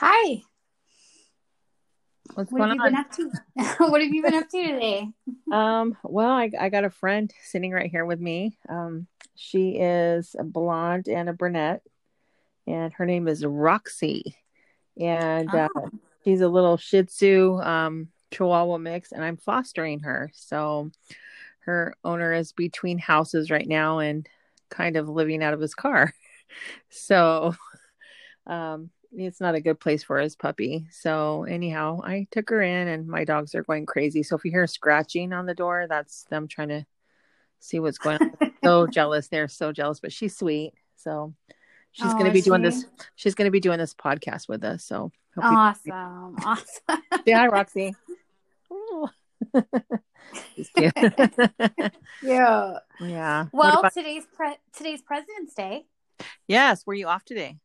Hi. What's What have you on? been up to? what have you been up to today? Um, well, I, I got a friend sitting right here with me. Um, she is a blonde and a brunette, and her name is Roxy. And uh, Oh, she's a little Shih Tzu um, Chihuahua mix, and I'm fostering her. So her owner is between houses right now and kind of living out of his car. So um, it's not a good place for his puppy. So anyhow, I took her in, and my dogs are going crazy. So if you hear scratching on the door, that's them trying to see what's going on. so jealous. They're so jealous, but she's sweet. So she's Oh, going to be doing she? this. She's going to be doing this podcast with us. So hope you awesome. Awesome. say hi, Roxy. Yeah. yeah. Well, about- today's pre- today's President's Day. yes. Were you off today?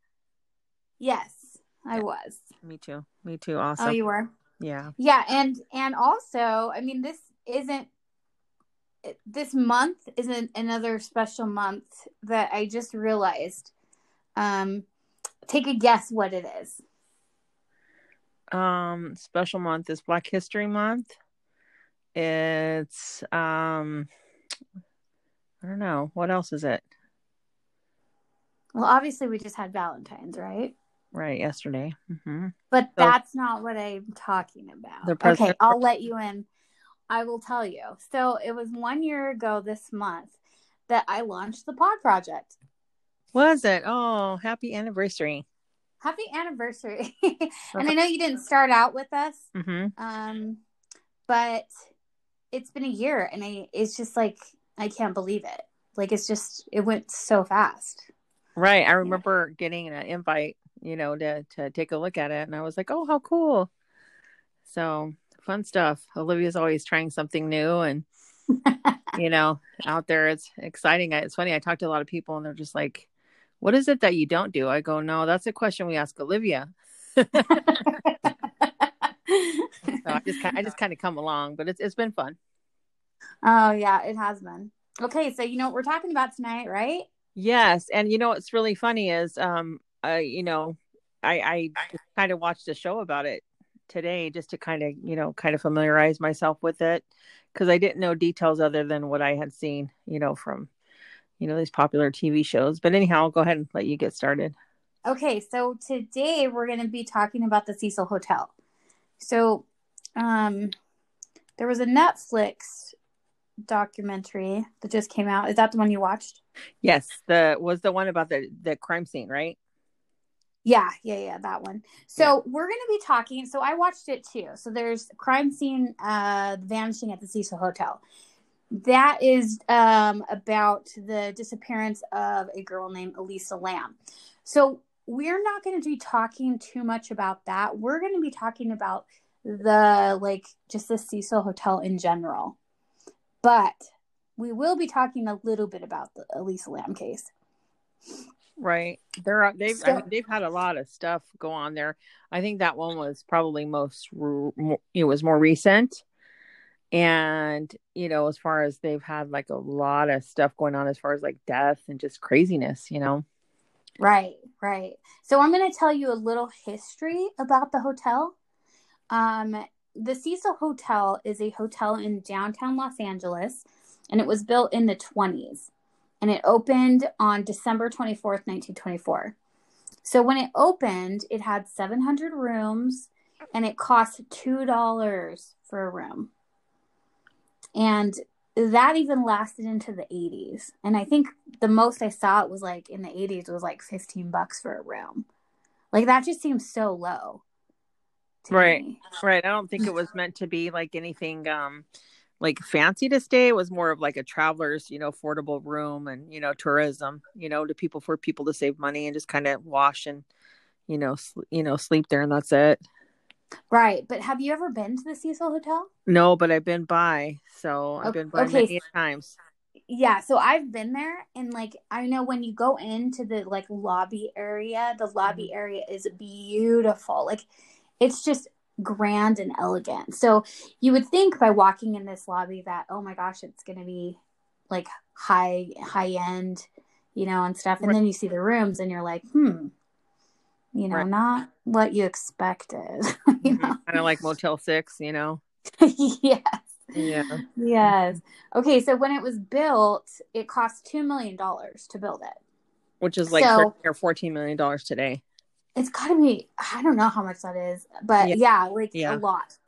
Yes, I Yeah. was. Me too. Me too. Also. Oh, you were. yeah. Yeah, and and also, I mean, this isn't this month isn't another special month that I just realized. Um, take a guess what it is. Um, special month is Black History Month. It's um, I don't know what else is it. Well, obviously, we just had Valentine's, right? Right, yesterday. hmm But So- that's not what I'm talking about. Okay, I'll let you in. I will tell you. So it was one year ago this month that I launched the Pod Project. Was it? Oh, happy anniversary. Happy anniversary! and I know you didn't start out with us, hmm um, but it's been a year, and I it's just like I can't believe it. Like it's just it went so fast. Right. I remember getting an invite, you know, to to take a look at it, and I was like, oh, how cool. So fun stuff. Olivia's always trying something new, and you know, out there, it's exciting. It's funny. I talk to a lot of people, and they're just like, "What is it that you don't do?" I go, "No, that's a question we ask Olivia." So I just I just kind of come along, but it's it's been fun. oh yeah, it has been. Okay, so you know what we're talking about tonight, right? Yes, and you know what's really funny is, um, I you know, I I kind of watched a show about it today just to kind of you know kind of familiarize myself with it because I didn't know details other than what I had seen, you know, from you know these popular TV shows. But anyhow, I'll go ahead and let you get started. Okay, so today we're going to be talking about the Cecil Hotel. So, um, there was a Netflix documentary that just came out. Is that the one you watched? Yes, the was the one about the the crime scene, right? Yeah, yeah, yeah, that one. So we're going to be talking. So I watched it too. So there's crime scene uh, vanishing at the Cecil Hotel. That is um, about the disappearance of a girl named Elisa Lam. So we're not going to be talking too much about that. We're going to be talking about the like just the Cecil Hotel in general. But we will be talking a little bit about the Elisa Lam case. Right. There are they've I mean, they've had a lot of stuff go on there. I think that one was probably most it was more recent. And you know, as far as they've had like a lot of stuff going on as far as like death and just craziness, you know. Right, right. So I'm going to tell you a little history about the hotel. Um, the Cecil Hotel is a hotel in downtown Los Angeles, and it was built in the 20s, and it opened on December 24th, 1924. So when it opened, it had 700 rooms, and it cost two dollars for a room, and that even lasted into the 80s. And I think the most I saw it was like in the 80s was like 15 bucks for a room. Like that just seems so low. Right. me. Right. I don't think it was meant to be like anything um like fancy to stay. It was more of like a traveler's, you know, affordable room and you know tourism, you know, to people for people to save money and just kind of wash and you know, sl- you know, sleep there and that's it. Right, but have you ever been to the Cecil Hotel? No, but I've been by, so I've been by Okay. many times. Yeah, so I've been there and like I know when you go into the like lobby area, the lobby mm-hmm. area is beautiful. Like it's just grand and elegant. So you would think by walking in this lobby that oh my gosh, it's going to be like high high end, you know, and stuff. And Right. then you see the rooms and you're like, "Hmm, you know, Right. not what you expected." you know? Kind of like Motel Six, you know. yes. Yeah. Yes. Okay, so when it was built, it cost two million dollars to build it. Which is like So- or fourteen million dollars today. It's got to be I don't know how much that is, but Yeah. yeah, like Yeah. a lot.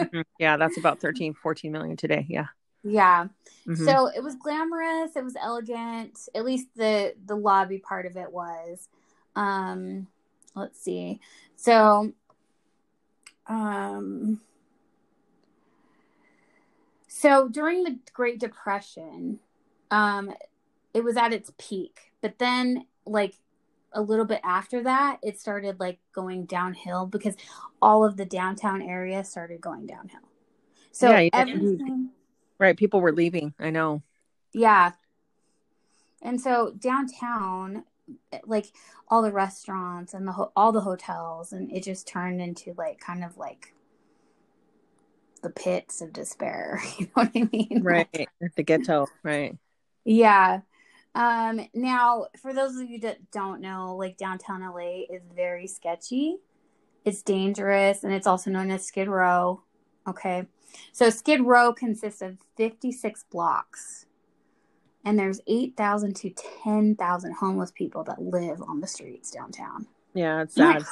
Mhm. Yeah, that's about 13, 14 million today. Yeah. Yeah. Mhm. So it was glamorous, it was elegant, at least the the lobby part of it was. Um let's see. So um so during the Great Depression, um it was at its peak, but then like a little bit after that, it started like going downhill because all of the downtown area started going downhill. So Yeah, everything right. People were leaving. I know. yeah. And so downtown, like all the restaurants and the ho- all the hotels, and it just turned into like kind of like the pits of despair. You know what I mean? Right. The ghetto. Right. Yeah. Um, now, for those of you that don't know, like downtown LA is very sketchy. It's dangerous, and it's also known as Skid Row. Okay. So Skid Row consists of 56 blocks, and there's 8,000 to 10,000 homeless people that live on the streets downtown. Yeah, it's sad.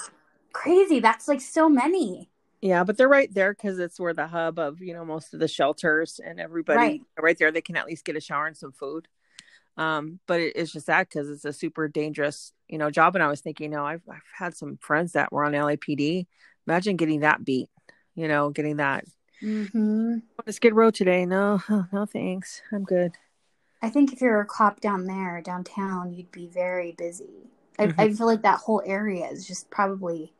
Crazy. That's like so many. Yeah, but they're right there because it's where the hub of you know most of the shelters and everybody Right. right, there. They can at least get a shower and some food. Um, but it, it's just that because it's a super dangerous you know job. And I was thinking, you know, I've I've had some friends that were on LAPD. Imagine getting that beat. You know, getting that. Mm-hmm. To Skid Row today? No, no, thanks. I'm good. I think if you're a cop down there, downtown, you'd be very busy. I, Mhm. I feel like that whole area is just probably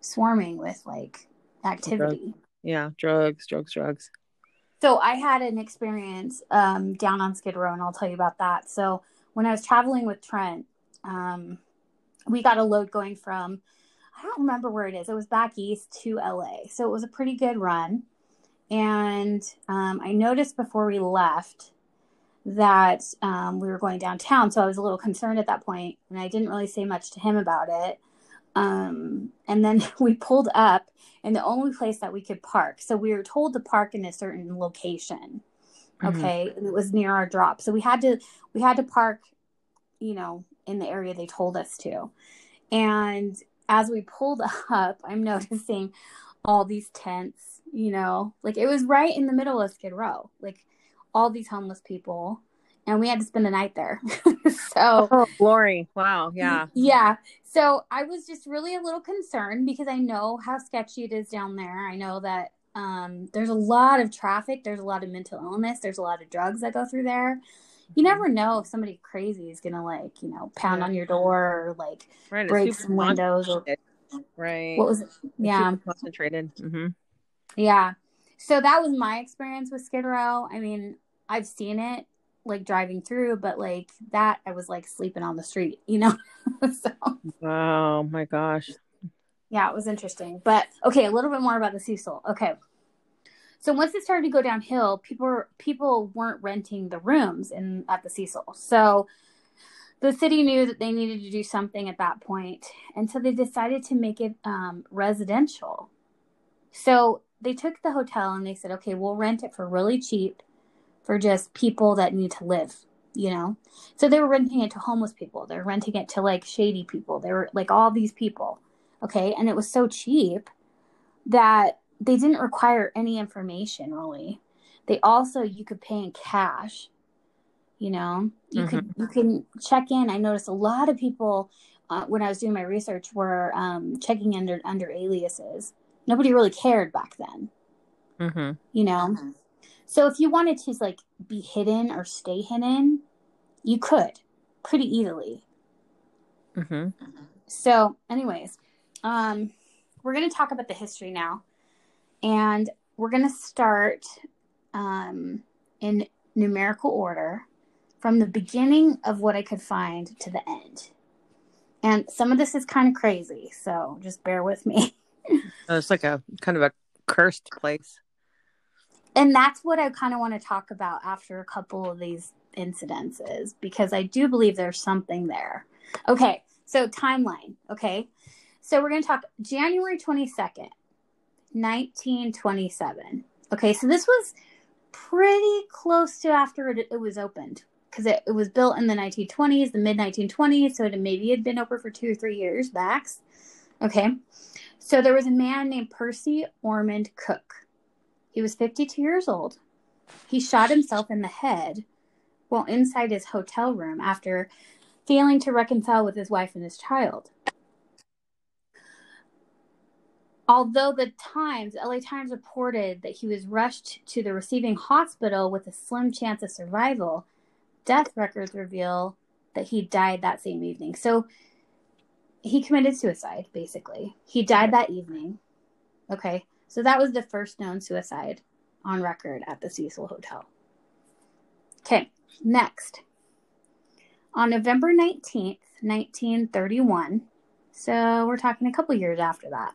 swarming with like activity. Yeah, drugs, drugs, drugs. So I had an experience um, down on Skid Row, and I'll tell you about that. So when I was traveling with Trent, um, we got a load going from I don't remember where it is. It was back east to LA, so it was a pretty good run. And um, I noticed before we left that um, we were going downtown, so I was a little concerned at that point, and I didn't really say much to him about it. Um, and then we pulled up, and the only place that we could park. So we were told to park in a certain location. Mhm. Okay, and it was near our drop, so we had to we had to park, you know, in the area they told us to. And as we pulled up, I'm noticing all these tents. You know, like it was right in the middle of Skid Row, like all these homeless people, and we had to spend the night there. so Oh, glory! Wow. Yeah. yeah. So I was just really a little concerned because I know how sketchy it is down there. I know that um, there's a lot of traffic, there's a lot of mental illness, there's a lot of drugs that go through there. You never know if somebody crazy is gonna like, you know, pound Yeah. on your door or like Right. break some windows or. Right. what was it? Yeah. concentrated. hmm Yeah. So that was my experience with Skid Row. I mean, I've seen it like driving through, but like that I was like sleeping on the street, you know? so Wow. My gosh. yeah, it was interesting. But okay, a little bit more about the Cecil. Okay. So once it started to go downhill, people were, people weren't renting the rooms in at the Cecil. So the city knew that they needed to do something at that point, and so they decided to make it um, residential. So they took the hotel and they said, "Okay, we'll rent it for really cheap, for just people that need to live." You know, so they were renting it to homeless people. They're renting it to like shady people. They were like all these people okay? And it was so cheap that they didn't require any information really. They also you could pay in cash you know? You could you can check in. I noticed a lot of people uh, when i was doing my research were um, checking under under aliases. Nobody really cared back then. Hmm you know So if you wanted to like be hidden or stay hidden, you could pretty easily. Mm-hmm. So, anyways, um, we're going to talk about the history now, and we're going to start um, in numerical order from the beginning of what I could find to the end. And some of this is kind of crazy, so just bear with me. Oh, it's like a kind of a cursed place. And that's what I kind of want to talk about after a couple of these incidences because I do believe there's something there. Okay, so timeline. Okay, so we're going to talk January 22nd, 1927. Okay, so this was pretty close to after it, it was opened because it, it was built in the 1920s, the mid 1920s. So it maybe had been open for two or three years max. Okay. So there was a man named Percy Ormond Cook. He was 52 years old. He shot himself in the head while inside his hotel room after failing to reconcile with his wife and his child. Although the Times, LA Times reported that he was rushed to the receiving hospital with a slim chance of survival, death records reveal that he died that same evening. So he committed suicide, basically. He died that evening. Okay. So that was the first known suicide on record at the Cecil Hotel. Okay. Next. On November 19th, 1931, so we're talking a couple years after that,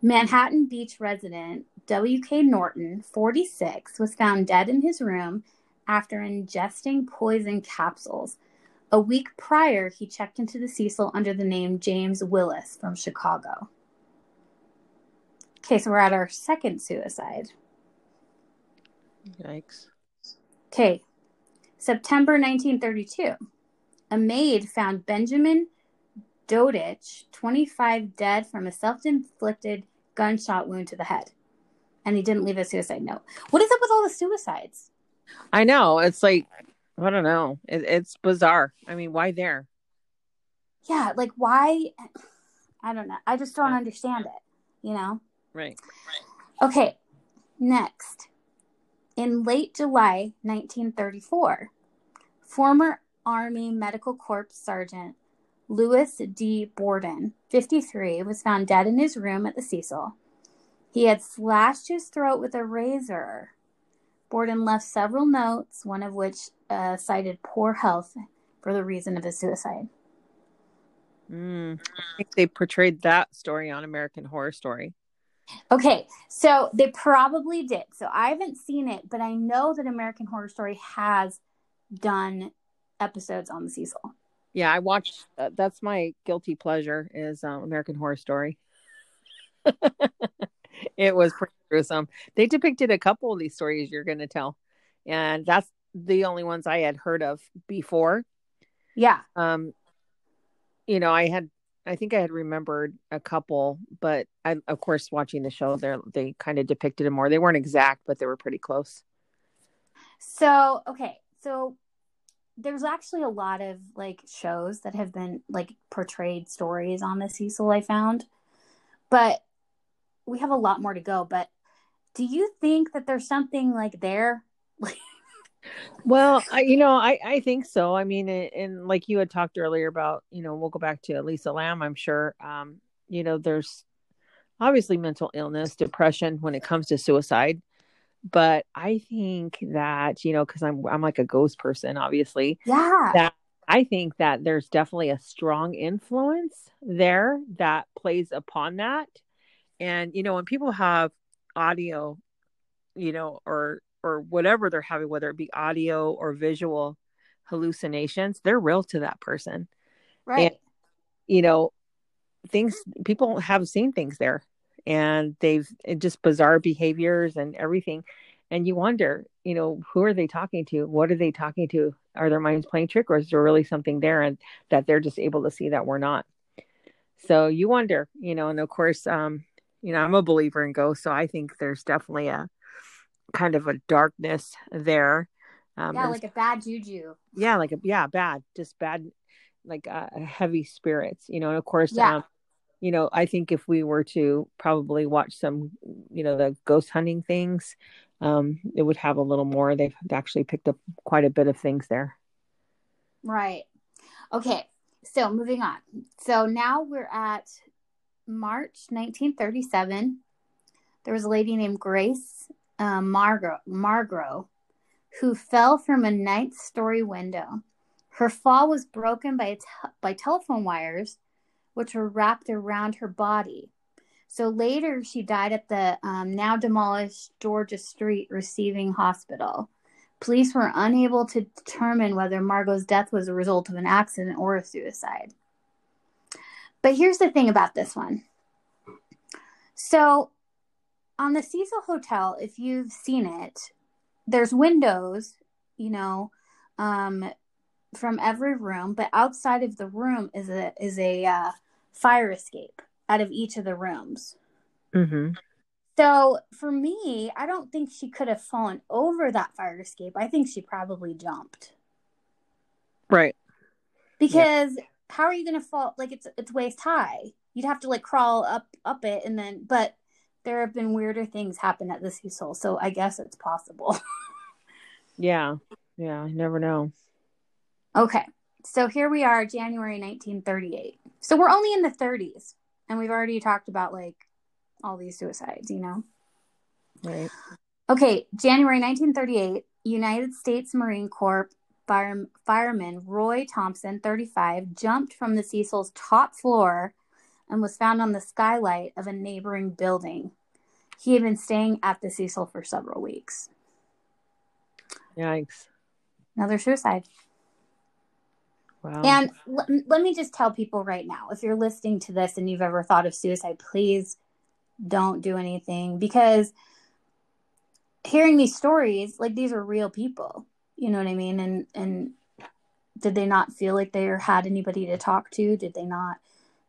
Manhattan Beach resident W.K. Norton, 46, was found dead in his room after ingesting poison capsules. A week prior, he checked into the Cecil under the name James Willis from Chicago. Okay, so we're at our second suicide. Yikes. Okay, September 1932. A maid found Benjamin Dodich, 25, dead from a self inflicted gunshot wound to the head. And he didn't leave a suicide note. What is up with all the suicides? I know. It's like, I don't know. It, it's bizarre. I mean, why there? Yeah, like why? I don't know. I just don't understand it, you know? Right. Okay, next. In late July 1934, former Army Medical Corps Sergeant Lewis D. Borden, 53, was found dead in his room at the Cecil. He had slashed his throat with a razor Borden left several notes, one of which uh, cited poor health for the reason of his suicide. Mm, I think they portrayed that story on American Horror Story. Okay, so they probably did. So I haven't seen it, but I know that American Horror Story has done episodes on the Cecil. Yeah, I watched. Uh, that's my guilty pleasure is um, American Horror Story. it was pretty gruesome. They depicted a couple of these stories you're going to tell, and that's the only ones I had heard of before. Yeah. Um, you know, I had, I think I had remembered a couple, but I, of course, watching the show, there they kind of depicted it more. They weren't exact, but they were pretty close. So okay, so there's actually a lot of like shows that have been like portrayed stories on the Cecil. I found, but we have a lot more to go, but do you think that there's something like there? well, I, you know, I, I think so. I mean, and like you had talked earlier about, you know, we'll go back to Elisa Lam, I'm sure. Um, you know, there's obviously mental illness, depression when it comes to suicide. But I think that, you know, because I'm I'm like a ghost person, obviously. Yeah. That I think that there's definitely a strong influence there that plays upon that and you know when people have audio you know or or whatever they're having whether it be audio or visual hallucinations they're real to that person. Right. And, you know things people have seen things there and they've just bizarre behaviors and everything. And you wonder you know who are they talking to? What are they talking to? Are their minds playing trick or is there really something there and that they're just able to see that we're not? So you wonder you know and of course um you know, I'm a believer in ghosts, so I think there's definitely a kind of a darkness there. Um, yeah, like a bad juju. Yeah, like a yeah, bad, just bad, like uh, heavy spirits. You know, and of course, yeah. Um, you know, I think if we were to probably watch some, you know, the ghost hunting things, um, it would have a little more. They've actually picked up quite a bit of things there. Right. Okay. So moving on. So now we're at March 1937. There was a lady named Grace uh, Margro, Margro who fell from a ninth story window. Her fall was broken by, te- by telephone wires, which were wrapped around her body. So later, she died at the um, now demolished Georgia Street Receiving Hospital. Police were unable to determine whether Margot's death was a result of an accident or a suicide. But here's the thing about this one. So, on the Cecil Hotel, if you've seen it, there's windows, you know, um, from every room, but outside of the room is a is a uh, fire escape out of each of the rooms. Mm-hmm. So for me, I don't think she could have fallen over that fire escape. I think she probably jumped. Right. Because yeah. how are you going to fall? Like it's it's waist high. You'd have to like crawl up up it and then. But there have been weirder things happen at the Cecil, so I guess it's possible. yeah. Yeah. I never know. Okay. So here we are, January 1938. So we're only in the 30s, and we've already talked about like all these suicides, you know? Right. Okay, January 1938, United States Marine Corps fire, fireman Roy Thompson, 35, jumped from the Cecil's top floor and was found on the skylight of a neighboring building. He had been staying at the Cecil for several weeks. Yikes. Another suicide. Wow. And l- let me just tell people right now if you're listening to this and you've ever thought of suicide, please don't do anything because hearing these stories, like these are real people. You know what I mean? And and did they not feel like they had anybody to talk to? Did they not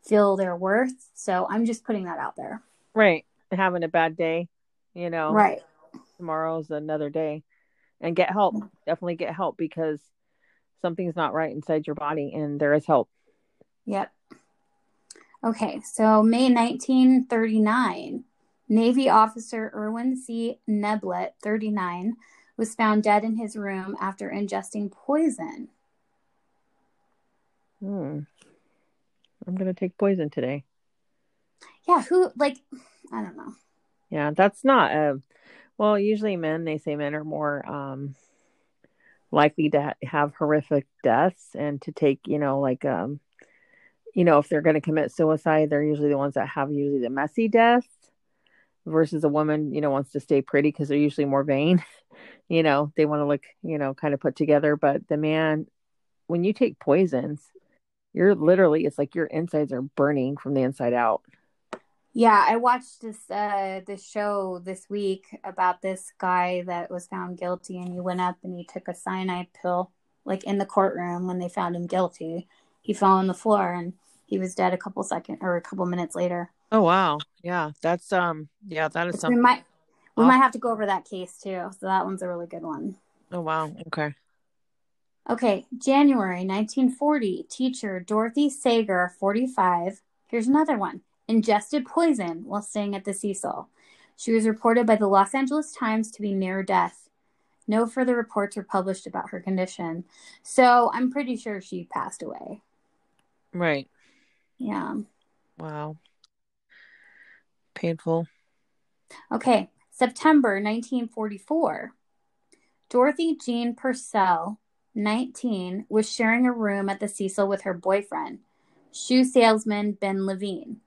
feel their worth? So I'm just putting that out there. Right. Having a bad day, you know. Right. Tomorrow's another day. And get help. Definitely get help because something's not right inside your body and there is help. Yep. Okay, so May 1939, Navy officer Erwin C. Neblett, 39, was found dead in his room after ingesting poison. Hmm. I'm going to take poison today. Yeah, who, like, I don't know. Yeah, that's not a, well, usually men, they say men are more um, likely to ha- have horrific deaths and to take, you know, like, um, you know, if they're going to commit suicide, they're usually the ones that have usually the messy death versus a woman, you know, wants to stay pretty because they're usually more vain. you know, they want to look, you know, kind of put together. But the man, when you take poisons, you're literally, it's like your insides are burning from the inside out. Yeah, I watched this uh this show this week about this guy that was found guilty and he went up and he took a cyanide pill like in the courtroom when they found him guilty. He fell on the floor and he was dead a couple seconds or a couple minutes later. Oh wow. Yeah, that's um yeah, that is something. We might we oh. might have to go over that case too. So that one's a really good one. Oh wow. Okay. Okay, January 1940, teacher Dorothy Sager, 45. Here's another one. Ingested poison while staying at the Cecil. She was reported by the Los Angeles Times to be near death. No further reports were published about her condition. So I'm pretty sure she passed away. Right. Yeah. Wow. Painful. Okay. September 1944. Dorothy Jean Purcell, 19, was sharing a room at the Cecil with her boyfriend, shoe salesman Ben Levine,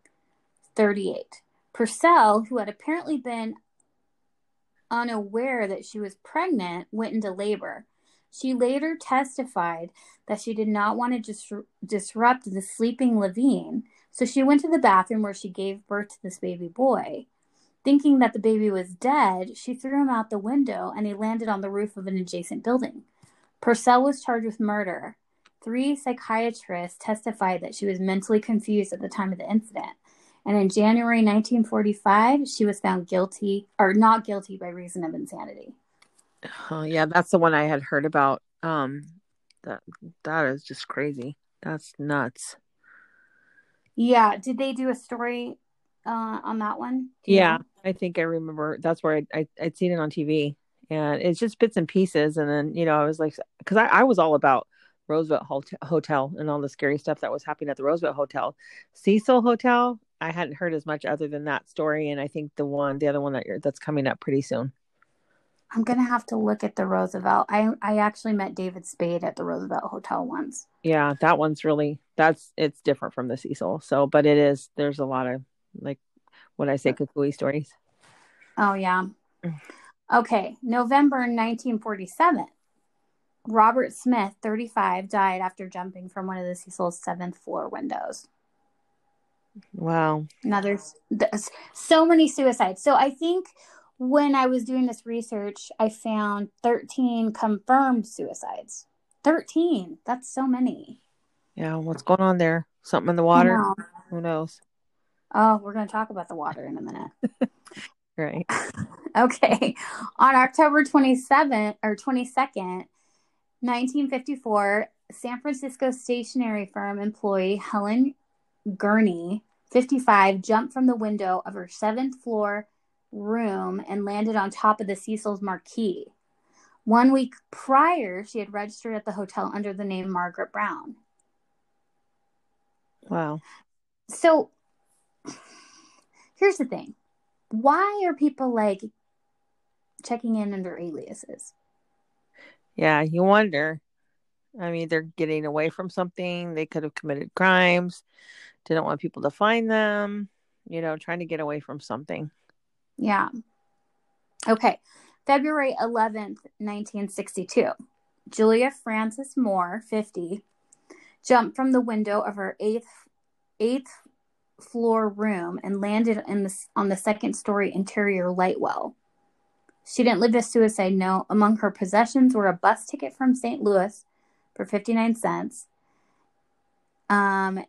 38. Purcell, who had apparently been unaware that she was pregnant, went into labor. She later testified that she did not want to dis- disrupt the sleeping Levine, so she went to the bathroom where she gave birth to this baby boy. Thinking that the baby was dead, she threw him out the window and he landed on the roof of an adjacent building. Purcell was charged with murder. Three psychiatrists testified that she was mentally confused at the time of the incident. And in January 1945, she was found guilty or not guilty by reason of insanity. Oh, yeah, that's the one I had heard about. Um, that that is just crazy. That's nuts. Yeah. Did they do a story uh, on that one? Yeah, know? I think I remember. That's where I, I I'd seen it on TV, and it's just bits and pieces. And then you know, I was like, because I, I was all about Roosevelt Hotel and all the scary stuff that was happening at the Roosevelt Hotel, Cecil Hotel. I hadn't heard as much other than that story, and I think the one, the other one that you're, that's coming up pretty soon. I'm gonna have to look at the Roosevelt. I I actually met David Spade at the Roosevelt Hotel once. Yeah, that one's really that's it's different from the Cecil. So, but it is. There's a lot of like when I say kukui stories. Oh yeah. Okay, November 1947. Robert Smith, 35, died after jumping from one of the Cecil's seventh floor windows. Wow. Now there's, there's so many suicides. So I think when I was doing this research, I found 13 confirmed suicides. 13. That's so many. Yeah, what's going on there? Something in the water? Who knows? Oh, we're going to talk about the water in a minute. Right. Okay. On October 27th or 22nd, 1954, San Francisco stationery firm employee Helen Gurnee, 55, jumped from the window of her seventh floor room and landed on top of the Cecil's marquee. One week prior, she had registered at the hotel under the name Margaret Brown. Wow. So here's the thing why are people like checking in under aliases? Yeah, you wonder. I mean, they're getting away from something. They could have committed crimes, didn't want people to find them, you know, trying to get away from something. Yeah. Okay. February 11th, 1962. Julia Frances Moore, 50, jumped from the window of her eighth eighth floor room and landed in the, on the second story interior light well. She didn't leave a suicide note. Among her possessions were a bus ticket from St. Louis for 59 cents, um,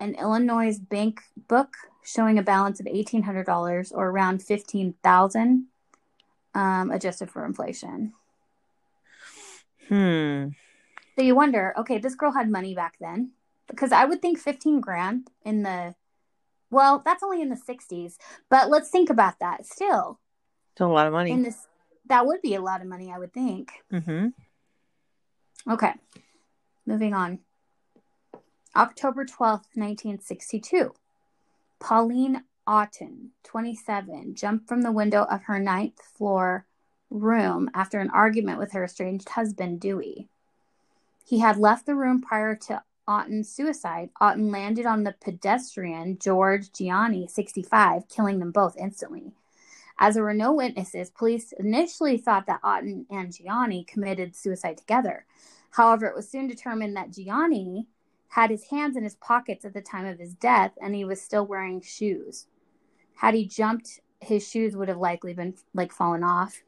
an Illinois bank book showing a balance of $1,800 or around 15000 um, adjusted for inflation. Hmm. So you wonder, okay, this girl had money back then because I would think 15 grand in the well, that's only in the 60s, but let's think about that. Still, Still a lot of money. in this that would be a lot of money, I would think. mm-hmm. Okay. Moving on. October 12th, 1962. Pauline Otton, 27, jumped from the window of her ninth floor room after an argument with her estranged husband, Dewey. He had left the room prior to Otton's suicide. Otton landed on the pedestrian, George Gianni, 65, killing them both instantly. As there were no witnesses, police initially thought that Otton and Gianni committed suicide together. However, it was soon determined that Gianni had his hands in his pockets at the time of his death and he was still wearing shoes. Had he jumped, his shoes would have likely been like fallen off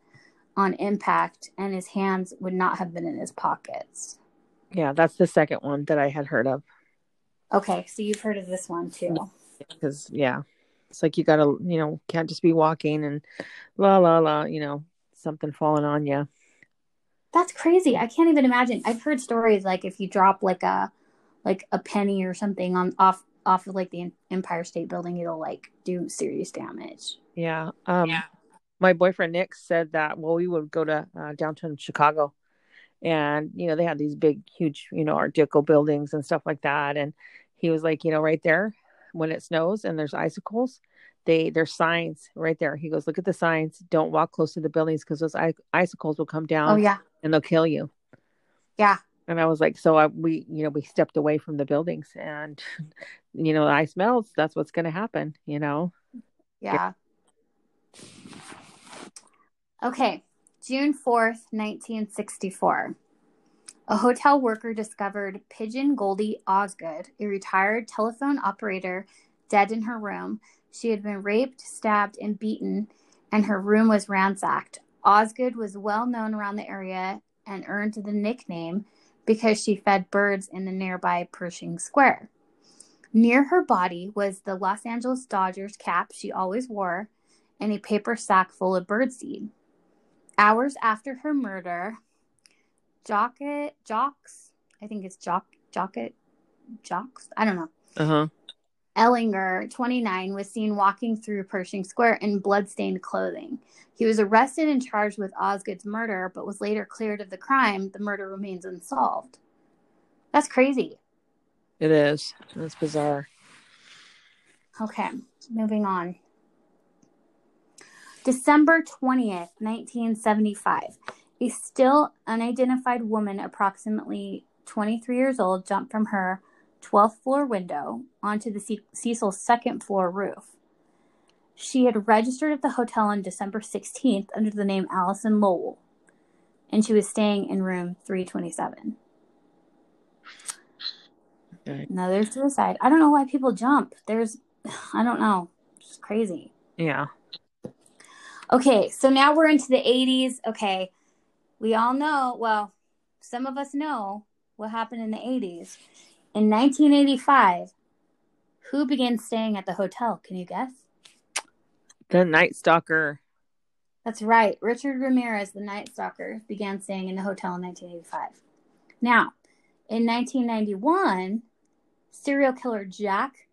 on impact and his hands would not have been in his pockets. Yeah, that's the second one that I had heard of. Okay, so you've heard of this one too. Because, yeah, it's like you got to, you know, can't just be walking and la, la, la, you know, something falling on you. That's crazy. I can't even imagine. I've heard stories like if you drop like a like a penny or something on off off of like the Empire State Building, it'll like do serious damage. Yeah. Um, My boyfriend Nick said that, well, we would go to uh, downtown Chicago and, you know, they had these big, huge, you know, Art Deco buildings and stuff like that. And he was like, you know, right there when it snows and there's icicles, they there's signs right there. He goes, look at the signs. Don't walk close to the buildings because those icicles will come down Oh yeah, and they'll kill you. yeah, And I was like, so I, we, you know, we stepped away from the buildings and, you know, the ice melts. That's what's going to happen, you know? yeah. Okay, June fourth, nineteen sixty four. A hotel worker discovered Pigeon Goldie Osgood, a retired telephone operator, dead in her room. She had been raped, stabbed, and beaten, and her room was ransacked. Osgood was well known around the area and earned the nickname because she fed birds in the nearby Pershing Square. Near her body was the Los Angeles Dodgers cap she always wore and a paper sack full of birdseed. Hours after her murder, Jocket Jocks, I think it's Jock Jocket Jocks, I don't know, Uh huh. Ehlinger, 29, was seen walking through Pershing Square in bloodstained clothing. He was arrested and charged with Osgood's murder, but was later cleared of the crime. The murder remains unsolved. That's crazy. It is. That's bizarre. Okay, moving on. December 20th, 1975. A still unidentified woman, approximately 23 years old, jumped from her 12th floor window onto the Cecil's second floor roof. She had registered at the hotel on December 16th under the name Allison Lowell, and she was staying in room 327. Okay. Another suicide. I don't know why people jump. There's, I don't know. It's crazy. Yeah. Okay, so now we're into the 80s. Okay, we all know, well, some of us know what happened in the 80s. In 1985, who began staying at the hotel? Can you guess? The Night Stalker. That's right. Richard Ramirez, the Night Stalker, began staying in the hotel in 1985. Now, in 1991, serial killer Jack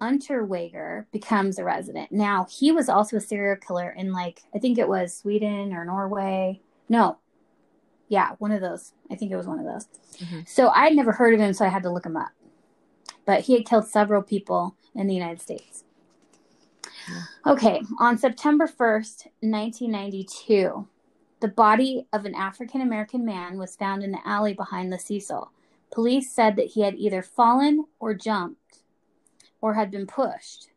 Unterweger becomes a resident. Now, he was also a serial killer in, like, I think it was Sweden or Norway. No. Yeah, one of those. I think it was one of those. Mm-hmm. So I'd never heard of him, so I had to look him up. But he had killed several people in the United States. Okay, on September 1st, 1992, the body of an African American man was found in the alley behind the Cecil. Police said that he had either fallen or jumped or had been pushed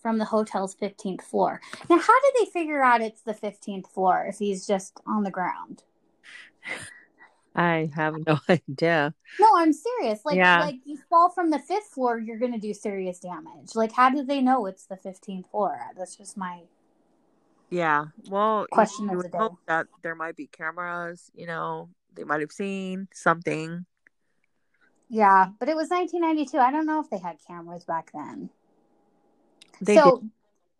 from the hotel's 15th floor. Now, how did they figure out it's the 15th floor if he's just on the ground? I have no idea. No, I'm serious. Like, yeah. like you fall from the fifth floor, you're going to do serious damage. Like, how do they know it's the 15th floor? That's just my yeah. Well, question you of the day. Hope that there might be cameras. You know, they might have seen something. Yeah, but it was 1992. I don't know if they had cameras back then. They so, did.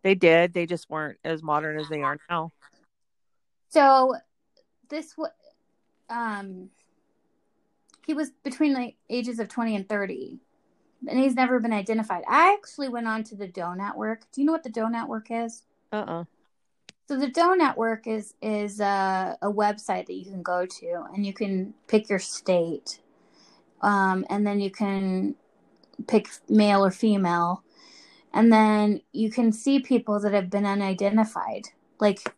They did. They just weren't as modern as they are now. So this was um he was between the ages of 20 and 30 and he's never been identified i actually went on to the doe network do you know what the doe network is uh-uh so the doe network is is a, a website that you can go to and you can pick your state um, and then you can pick male or female and then you can see people that have been unidentified like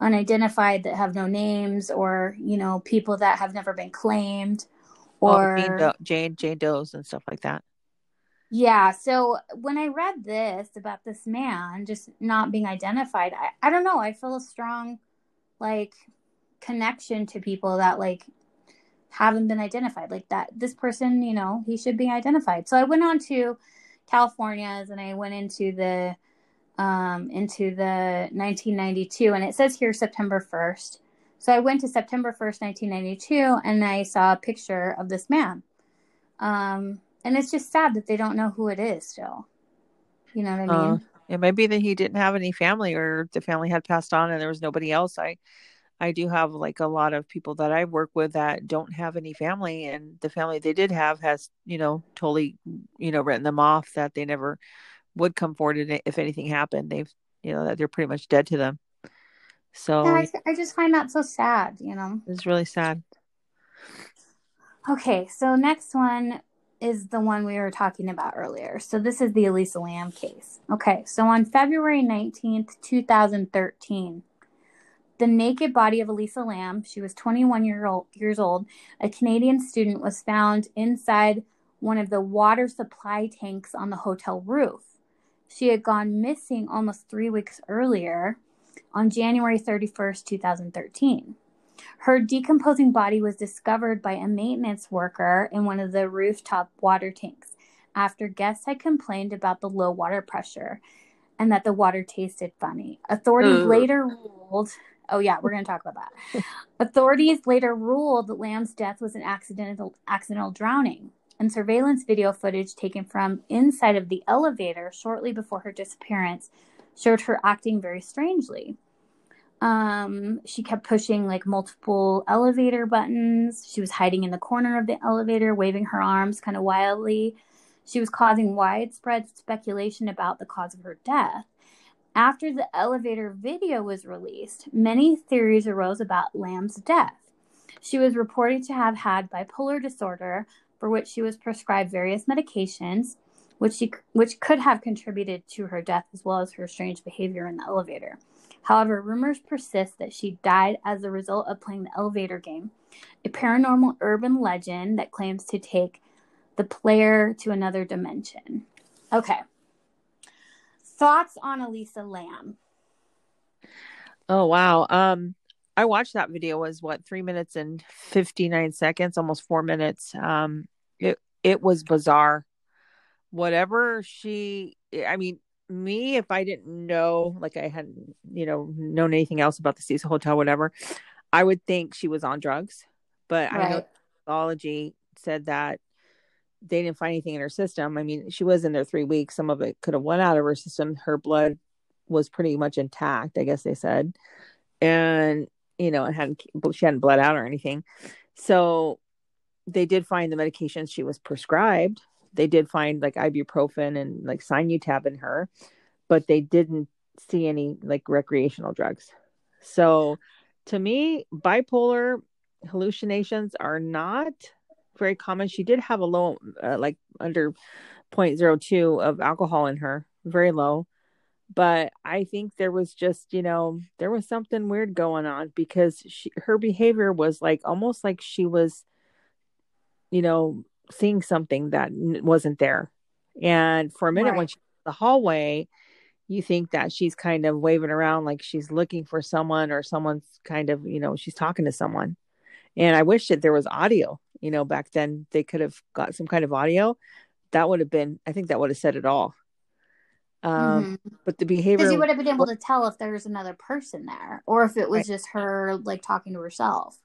unidentified that have no names or you know people that have never been claimed or oh, Jane, Jane Jane Doe's and stuff like that. Yeah. So when I read this about this man just not being identified, I, I don't know. I feel a strong like connection to people that like haven't been identified. Like that this person, you know, he should be identified. So I went on to California's and I went into the um, into the 1992, and it says here September 1st. So I went to September 1st, 1992, and I saw a picture of this man. Um, and it's just sad that they don't know who it is still. You know what I mean? Uh, it might be that he didn't have any family or the family had passed on and there was nobody else. I I do have like a lot of people that I work with that don't have any family and the family they did have has, you know, totally, you know, written them off that they never would come forward if anything happened. They've, you know, that they're pretty much dead to them. So yeah, I, I just find that so sad, you know. It's really sad. Okay, so next one is the one we were talking about earlier. So this is the Elisa Lam case. Okay, so on February 19th, 2013, the naked body of Elisa Lam, she was 21 year old, years old, a Canadian student, was found inside one of the water supply tanks on the hotel roof. She had gone missing almost three weeks earlier on January 31st, 2013. Her decomposing body was discovered by a maintenance worker in one of the rooftop water tanks after guests had complained about the low water pressure and that the water tasted funny. Authorities Ugh. later ruled, oh yeah, we're going to talk about that. Authorities later ruled that Lam's death was an accidental accidental drowning and surveillance video footage taken from inside of the elevator shortly before her disappearance showed her acting very strangely. Um, she kept pushing like multiple elevator buttons. She was hiding in the corner of the elevator, waving her arms kind of wildly. She was causing widespread speculation about the cause of her death. After the elevator video was released, many theories arose about Lam's death. She was reported to have had bipolar disorder, for which she was prescribed various medications, which, she, which could have contributed to her death as well as her strange behavior in the elevator. However, rumors persist that she died as a result of playing the elevator game, a paranormal urban legend that claims to take the player to another dimension. Okay. Thoughts on Elisa Lam? Oh wow. Um I watched that video was what 3 minutes and 59 seconds, almost 4 minutes. Um it it was bizarre. Whatever she I mean me if I didn't know like I hadn't, you know, known anything else about the Cecil Hotel whatever, I would think she was on drugs. But right. I know pathology said that they didn't find anything in her system. I mean, she was in there three weeks. Some of it could have went out of her system. Her blood was pretty much intact, I guess they said, and you know, it hadn't she hadn't bled out or anything. So they did find the medications she was prescribed. They did find like ibuprofen and like Sinutab in her, but they didn't see any like recreational drugs. So to me, bipolar hallucinations are not very common. She did have a low, uh, like under 0.02 of alcohol in her, very low. But I think there was just, you know, there was something weird going on because she, her behavior was like almost like she was, you know, seeing something that wasn't there. And for a minute, right. when she the hallway, you think that she's kind of waving around like she's looking for someone or someone's kind of, you know, she's talking to someone. And I wish that there was audio you know, back then they could have got some kind of audio. That would have been, I think that would have said it all. Um, mm-hmm. but the behavior, because you would have been able to tell if there was another person there or if it was right. just her like talking to herself.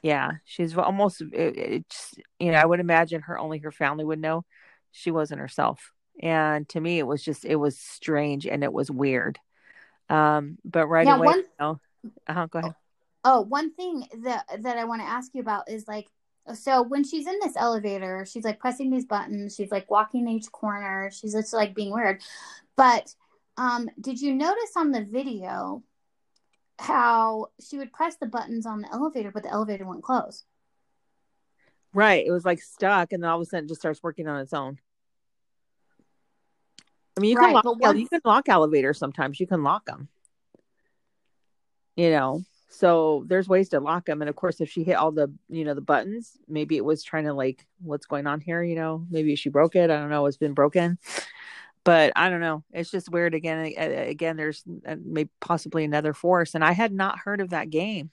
Yeah, she's almost, it, it's, you know, I would imagine her only her family would know she wasn't herself. And to me, it was just, it was strange and it was weird. Um, but right yeah, away, one... you know, uh-huh, go ahead. Oh, one thing that that I want to ask you about is like so when she's in this elevator, she's like pressing these buttons. She's like walking each corner. She's just like being weird. But um, did you notice on the video how she would press the buttons on the elevator, but the elevator wouldn't close? Right. It was like stuck, and then all of a sudden it just starts working on its own. I mean, you right, can lock once... you can lock elevators sometimes. You can lock them. You know, so there's ways to lock them. And of course, if she hit all the, you know, the buttons, maybe it was trying to like, what's going on here? You know, maybe she broke it. I don't know. It's been broken, but I don't know. It's just weird. Again, again, there's uh, maybe possibly another force. And I had not heard of that game.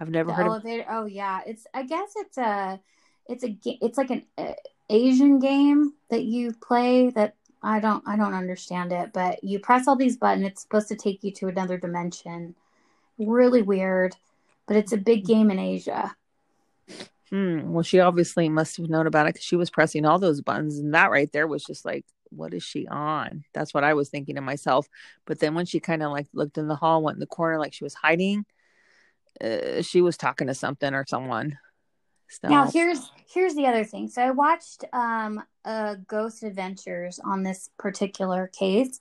I've never the heard elevator. of Oh yeah. It's, I guess it's a, it's a, it's like an uh, Asian game that you play that I don't, I don't understand it, but you press all these buttons. It's supposed to take you to another dimension really weird, but it's a big game in Asia. Hmm. Well, she obviously must have known about it because she was pressing all those buttons, and that right there was just like, what is she on? That's what I was thinking to myself. But then when she kind of like looked in the hall, went in the corner, like she was hiding, uh, she was talking to something or someone. So. Now here's here's the other thing. So I watched um uh Ghost Adventures on this particular case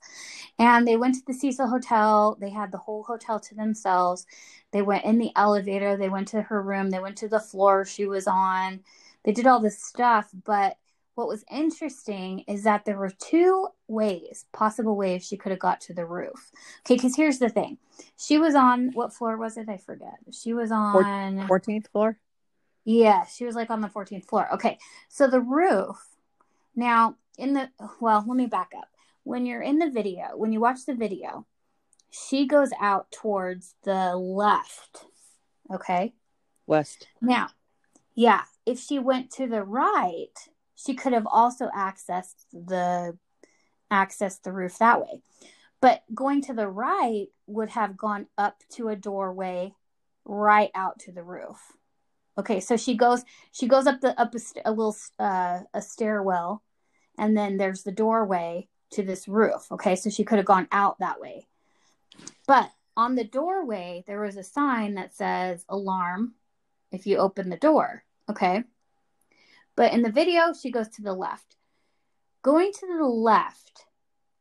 and they went to the Cecil Hotel. They had the whole hotel to themselves. They went in the elevator, they went to her room, they went to the floor she was on. They did all this stuff, but what was interesting is that there were two ways, possible ways she could have got to the roof. Okay, because here's the thing. She was on what floor was it? I forget. She was on 14th floor. Yeah, she was like on the 14th floor. Okay. So the roof. Now, in the well, let me back up. When you're in the video, when you watch the video, she goes out towards the left. Okay? West. Now, yeah, if she went to the right, she could have also accessed the accessed the roof that way. But going to the right would have gone up to a doorway right out to the roof. Okay, so she goes she goes up the up a, a little uh, a stairwell, and then there's the doorway to this roof. Okay, so she could have gone out that way, but on the doorway there was a sign that says alarm if you open the door. Okay, but in the video she goes to the left. Going to the left,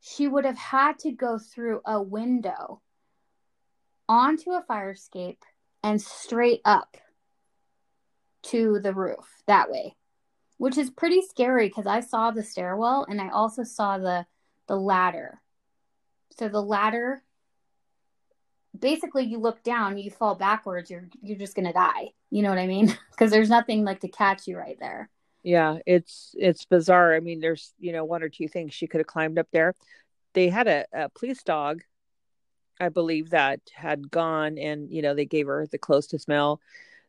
she would have had to go through a window onto a fire escape and straight up to the roof that way, which is pretty scary because I saw the stairwell and I also saw the the ladder. So the ladder basically you look down, you fall backwards, you're you're just going to die. You know what I mean? Because there's nothing like to catch you right there. Yeah, it's it's bizarre. I mean, there's you know one or two things she could have climbed up there. They had a, a police dog, I believe, that had gone and you know they gave her the clothes to smell.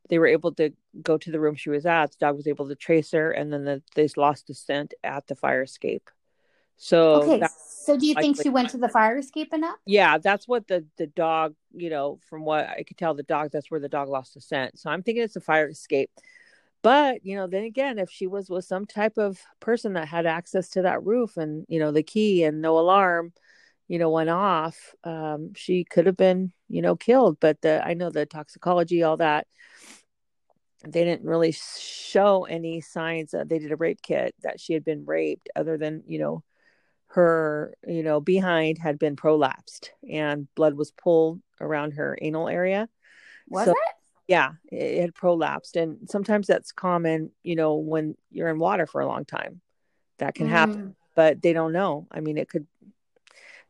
They were able to go to the room she was at. The dog was able to trace her, and then the, they lost the scent at the fire escape. So okay, so do you think she went to the fire escape enough? Yeah, that's what the the dog, you know, from what I could tell, the dog that's where the dog lost the scent. So I'm thinking it's a fire escape. But you know, then again, if she was with some type of person that had access to that roof and you know the key and no alarm, you know, went off, um, she could have been you know killed. But the I know the toxicology, all that they didn't really show any signs that they did a rape kit that she had been raped other than you know her, you know, behind had been prolapsed and blood was pulled around her anal area. Was so, it? Yeah, it had prolapsed. And sometimes that's common, you know, when you're in water for a long time. That can mm. happen, but they don't know. I mean, it could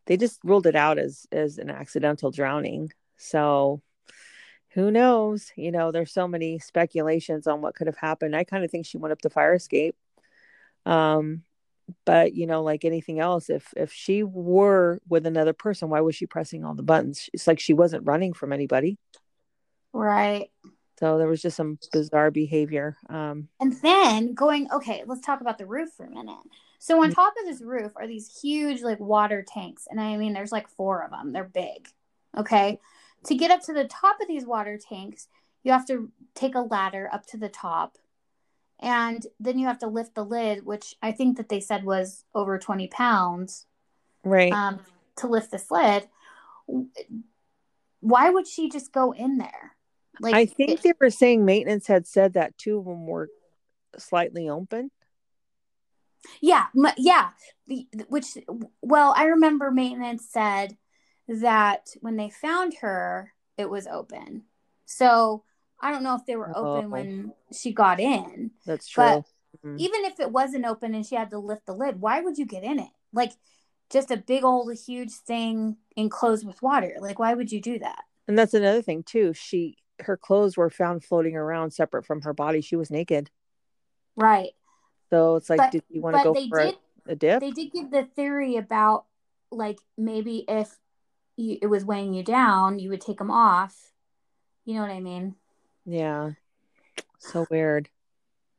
they just ruled it out as as an accidental drowning. So who knows? You know, there's so many speculations on what could have happened. I kind of think she went up the fire escape. Um, but you know like anything else if if she were with another person why was she pressing all the buttons it's like she wasn't running from anybody right so there was just some bizarre behavior um and then going okay let's talk about the roof for a minute so on top of this roof are these huge like water tanks and i mean there's like four of them they're big okay? To get up to the top of these water tanks you have to take a ladder up to the top and then you have to lift the lid which i think that they said was over 20 pounds right. um, to lift this lid. Why would she just go in there? Like i think it, they were saying maintenance had said that two of them were slightly open yeah yeah which well i remember maintenance said that when they found her it was open so I don't know if they were open oh. when she got in. That's true. But mm-hmm. even if it wasn't open and she had to lift the lid, why would you get in it? Like just a big old huge thing enclosed with water. Like why would you do that? And that's another thing too. She her clothes were found floating around separate from her body. She was naked. Right. So it's like, but, did you want to go for did, a, dip? They did give the theory about like maybe if you, it was weighing you down, you would take them off. You know what I mean? Yeah. So weird.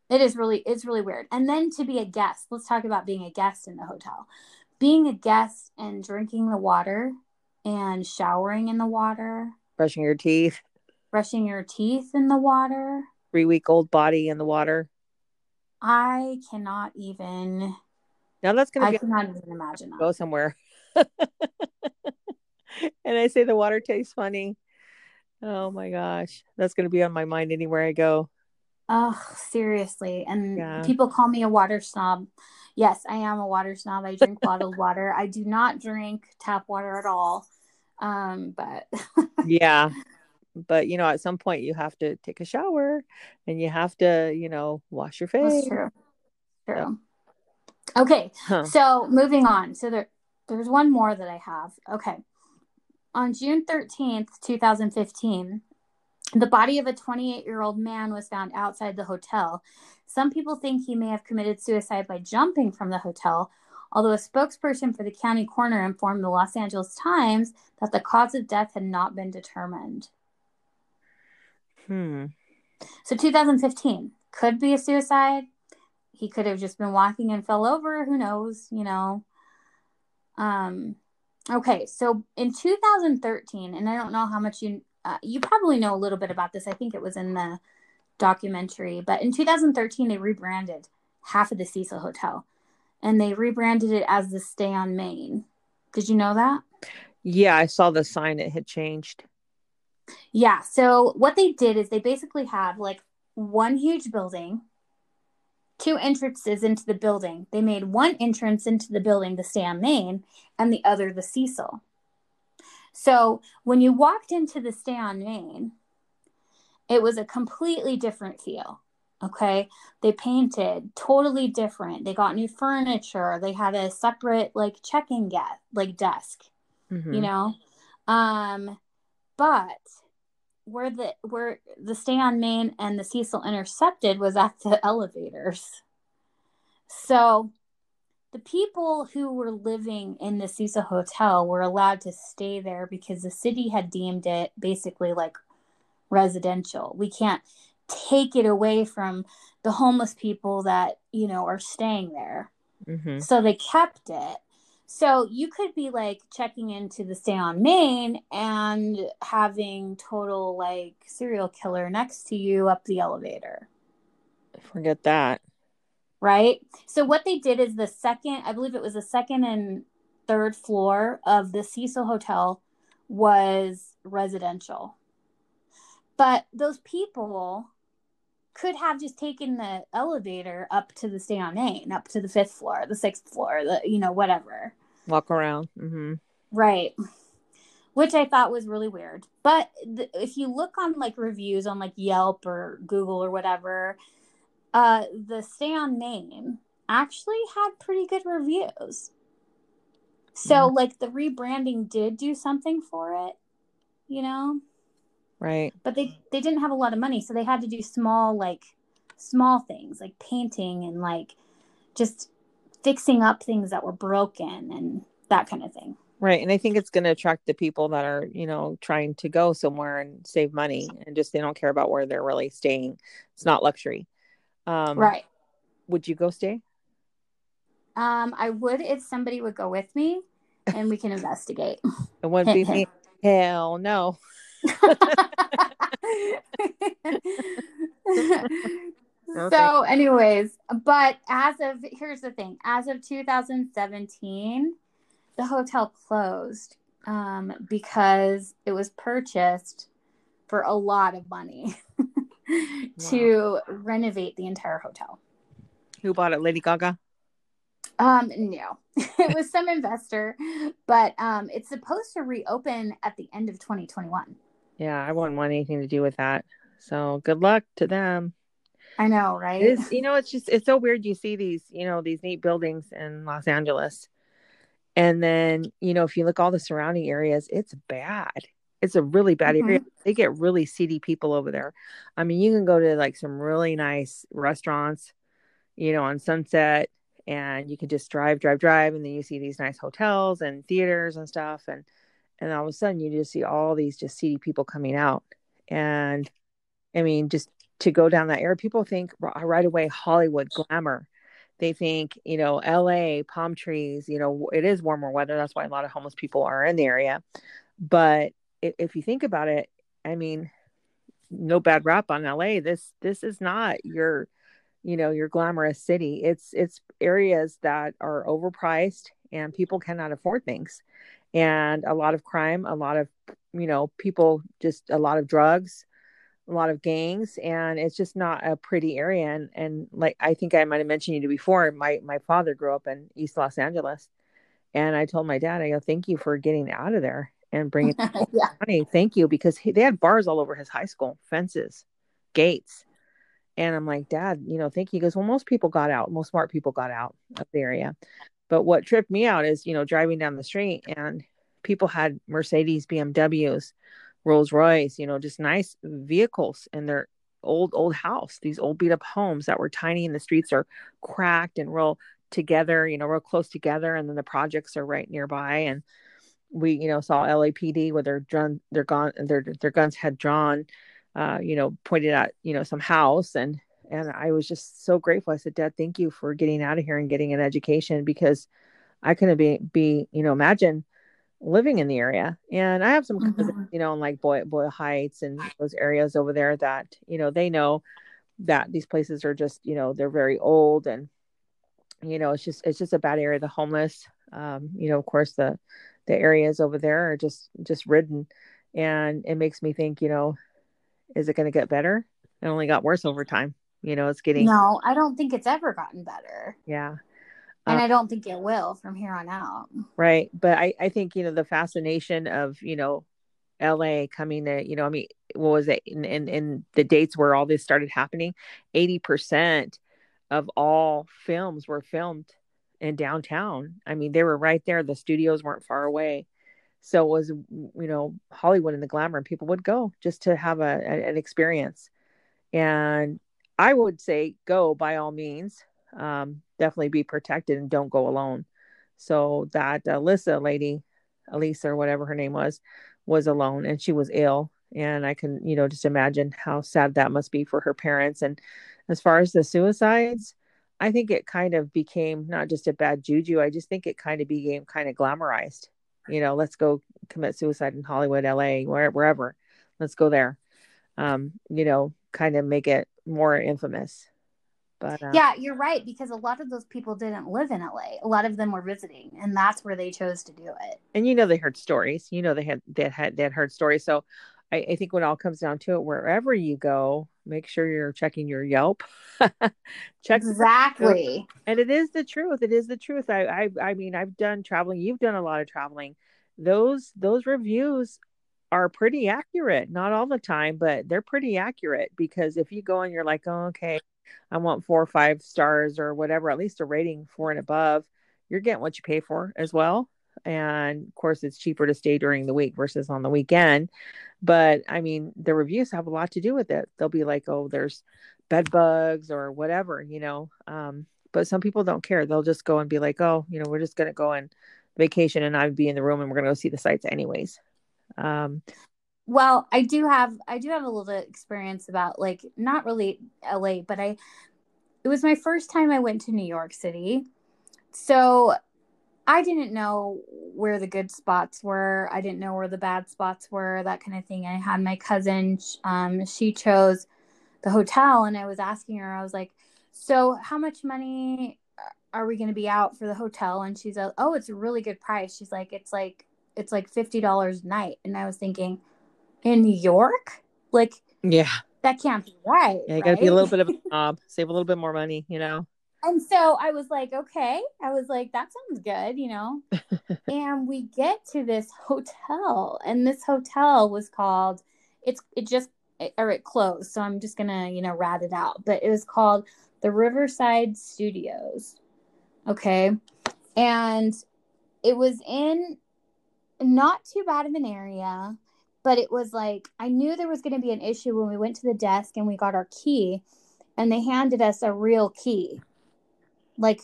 It is really it's really weird. And then to be a guest, let's talk about being a guest in the hotel. Being a guest and drinking the water and showering in the water, brushing your teeth, brushing your teeth in the water, 3 week old body in the water. I cannot even Now that's going to be I cannot even imagine that. Go somewhere. and I say the water tastes funny. Oh my gosh. That's going to be on my mind anywhere I go. Oh, seriously. And yeah. people call me a water snob. Yes, I am a water snob. I drink bottled water. I do not drink tap water at all. Um, but yeah. But you know, at some point you have to take a shower and you have to, you know, wash your face. That's true. True. Okay. Huh. So moving on. So there there's one more that I have. Okay. On June 13th, 2015, the body of a 28 year old man was found outside the hotel. Some people think he may have committed suicide by jumping from the hotel, although a spokesperson for the county coroner informed the Los Angeles Times that the cause of death had not been determined. Hmm. So 2015 could be a suicide. He could have just been walking and fell over. Who knows? You know. Um, Okay, so in 2013, and I don't know how much you uh, you probably know a little bit about this. I think it was in the documentary, but in 2013 they rebranded half of the Cecil Hotel, and they rebranded it as the Stay on Main. Did you know that? Yeah, I saw the sign. It had changed. Yeah. So what they did is they basically have like one huge building, two entrances into the building. They made one entrance into the building, the Stay on Main, and the other, the Cecil. So when you walked into the Stay on Main, it was a completely different feel. Okay. They painted totally different. They got new furniture. They had a separate like check-in get like desk, mm-hmm. you know? Um, but where the where the stay on main and the Cecil intercepted was at the elevators. So the people who were living in the Cecil Hotel were allowed to stay there because the city had deemed it basically like residential. We can't take it away from the homeless people that, you know, are staying there. Mm-hmm. So they kept it. So you could be like checking into the stay on main and having total like serial killer next to you up the elevator. Forget that. Right? So what they did is the second, I believe it was the second and third floor of the Cecil Hotel was residential. But those people could have just taken the elevator up to the stay on main, up to the fifth floor, the sixth floor, the you know whatever. Walk around. Mm-hmm. Right. Which I thought was really weird. But th- if you look on like reviews on like Yelp or Google or whatever, uh, the stay on main actually had pretty good reviews. So mm like the rebranding did do something for it, you know? Right. But they they didn't have a lot of money, so they had to do small like small things like painting and like just fixing up things that were broken and that kind of thing. Right. And I think it's going to attract the people that are, you know, trying to go somewhere and save money and just they don't care about where they're really staying. It's not luxury. Um, right. Would you go stay? Um, I would if somebody would go with me and we can investigate. It wouldn't be me. Hell no. So, anyways, but as of here's the thing as of 2017, the hotel closed um, because it was purchased for a lot of money to wow. renovate the entire hotel. Who bought it? Lady Gaga? Um, no, it was some investor, but um, it's supposed to reopen at the end of 2021. Yeah, I wouldn't want anything to do with that. So good luck to them. I know, right? It's you know, it's just it's so weird. You see these, you know, these neat buildings in Los Angeles, and then you know, if you look all the surrounding areas, it's bad. It's a really bad mm-hmm. area. They get really seedy people over there. I mean, you can go to like some really nice restaurants, you know, on Sunset, and you can just drive, drive, drive, and then you see these nice hotels and theaters and stuff, and and all of a sudden you just see all these just seedy people coming out. And i mean just to go down that area people think uh, right away hollywood glamour. They think you know la palm trees you know it is warmer weather. That's why a lot of homeless people are in the area. But if, if you think about it i mean no bad rap on la this this is not your you know your glamorous city. It's it's areas that are overpriced and people cannot afford things and a lot of crime, a lot of, you know, people just a lot of drugs, a lot of gangs, and it's just not a pretty area. And, and like, I think I might have mentioned you before, my, my father grew up in East Los Angeles. And I told my dad, I go, thank you for getting out of there and bringing yeah. money. Thank you. Because he, they had bars all over his high school, fences, gates. And I'm like, Dad, you know, thank you. He goes, Well, most people got out. Most smart people got out of the area. But what tripped me out is, you know, driving down the street and people had Mercedes, BMWs, Rolls Royce, you know, just nice vehicles in their old, old house, these old beat up homes that were tiny and the streets are cracked and real together, you know, real close together. And then the projects are right nearby. And we, you know, saw LAPD with their gun, their gun, their, their guns had drawn, uh, you know, pointed at, you know, some house and, and I was just so grateful. I said, Dad, thank you for getting out of here and getting an education because I couldn't be, be, you know, imagine living in the area. And I have some mm-hmm. cousins, you know, in like Boy Boyle Heights and those areas over there that, you know, they know that these places are just, you know, they're very old and, you know, it's just, it's just a bad area. The homeless, um, you know, of course the, the areas over there are just, just ridden. And it makes me think, you know, is it going to get better? It only got worse over time You know, it's getting No, I don't think it's ever gotten better. yeah. And Uh, I don't think it will from here on out. Right. But I, I think, you know, the fascination of, you know, LA coming to, you know, I mean, what was it in, in, in the dates where all this started happening? 80% of all films were filmed in downtown. I mean, they were right there. The studios weren't far away. So it was, you know, Hollywood and the glamour, and people would go just to have a- an experience. And I would say go by all means. Um, definitely be protected and don't go alone. So that Alyssa lady, Elisa or whatever her name was, was alone and she was ill. And I can, you know, just imagine how sad that must be for her parents. And as far as the suicides, I think it kind of became not just a bad juju. I just think it kind of became kind of glamorized. You know, let's go commit suicide in Hollywood, LA, where, wherever. Let's go there. Um, you know, kind of make it more infamous. But uh, Yeah, you're right because a lot of those people didn't live in LA. A lot of them were visiting, and that's where they chose to do it. and you know they heard stories. You know they had they had they had heard stories. So I, I think when it all comes down to it, wherever you go, make sure you're checking your Yelp. Check Exactly. and it is the truth it is the truth I, I i mean i've done traveling you've done a lot of traveling those those reviews are pretty accurate not all the time but they're pretty accurate because if you go and you're like oh, okay i want four or five stars or whatever at least a rating four and above you're getting what you pay for as well. And of course it's cheaper to stay during the week versus on the weekend. But i mean the reviews have a lot to do with it. They'll be like oh there's bed bugs or whatever you know? Um but some people don't care. They'll just go and be like oh you know we're just going to go and vacation and i'd be in the room and we're going to go see the sites anyways um Well, I do have I do have a little experience about like not really LA, but I it was my first time I went to New York City. So I didn't know where the good spots were. I didn't know where the bad spots were, that kind of thing. I had my cousin um she chose the hotel and I was asking her I was like, "So, how much money are we going to be out for the hotel?" And she's like, "Oh, it's a really good price." She's like, "It's like it's like $50 a night." And I was thinking, in New York? Like yeah that can't be right. yeah you got to be a little bit of a snob save a little bit more money you know And so I was like, okay. I was like, that sounds good, you know. and we get to this hotel, and this hotel was called. It's it just or it closed, so I'm just gonna you know rat it out. But it was called the Riverside Studios. Okay, and it was in not too bad of an area, but it was like I knew there was going to be an issue when we went to the desk and we got our key, and they handed us a real key, like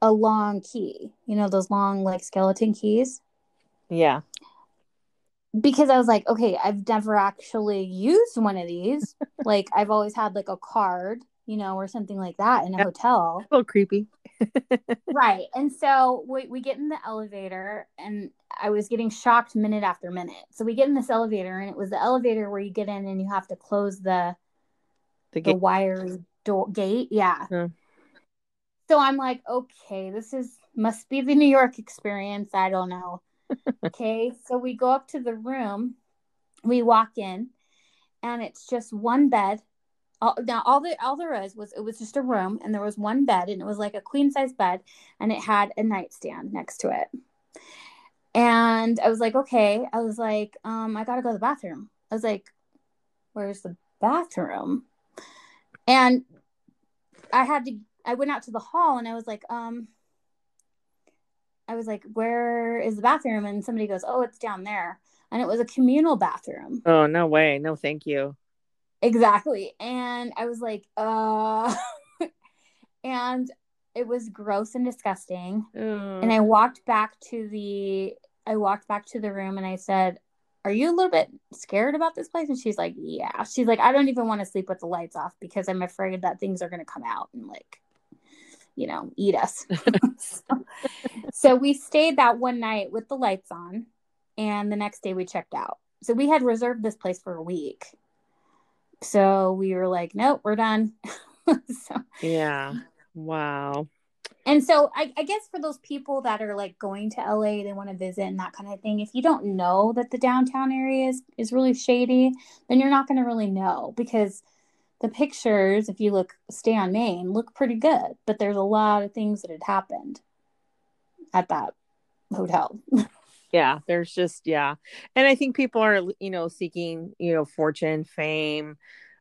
a long key. You know those long like skeleton keys. yeah Because I was like, okay, I've never actually used one of these. like I've always had like a card, you know, or something like that in a hotel. a little creepy right. And so we, we get in the elevator, and I was getting shocked minute after minute. So we get in this elevator, and it was the elevator where you get in and you have to close the the the wiry door gate. Yeah. Hmm. So I'm like, okay, this is must be the New York experience. I don't know. okay. So we go up to the room, we walk in, and it's just one bed. All, now all the all there was was it was just a room and there was one bed and it was like a queen size bed and it had a nightstand next to it. And I was like, okay. I was like, um, I gotta go to the bathroom. I was like, where's the bathroom? And I had to I went out to the hall and I was like, um I was like, where is the bathroom? And somebody goes, Oh, it's down there. And it was a communal bathroom. oh no way no thank you Exactly. And I was like, uh and it was gross and disgusting. Oh, And I walked back to the I walked back to the room and I said, Are you a little bit scared about this place? And she's like, Yeah. She's like, I don't even want to sleep with the lights off because I'm afraid that things are gonna come out and like, you know, eat us. so, so we stayed that one night with the lights on and the next day we checked out. So we had reserved this place for a week. So we were like, Nope, we're done. so yeah wow and so I, I guess for those people that are like going to LA, they want to visit and that kind of thing. If you don't know that the downtown area is, is really shady, then you're not going to really know because the pictures, if you look, stay on Main, look pretty good, but there's a lot of things that had happened at that hotel. yeah, there's just, yeah. And I think people are, you know, seeking, you know, fortune, fame,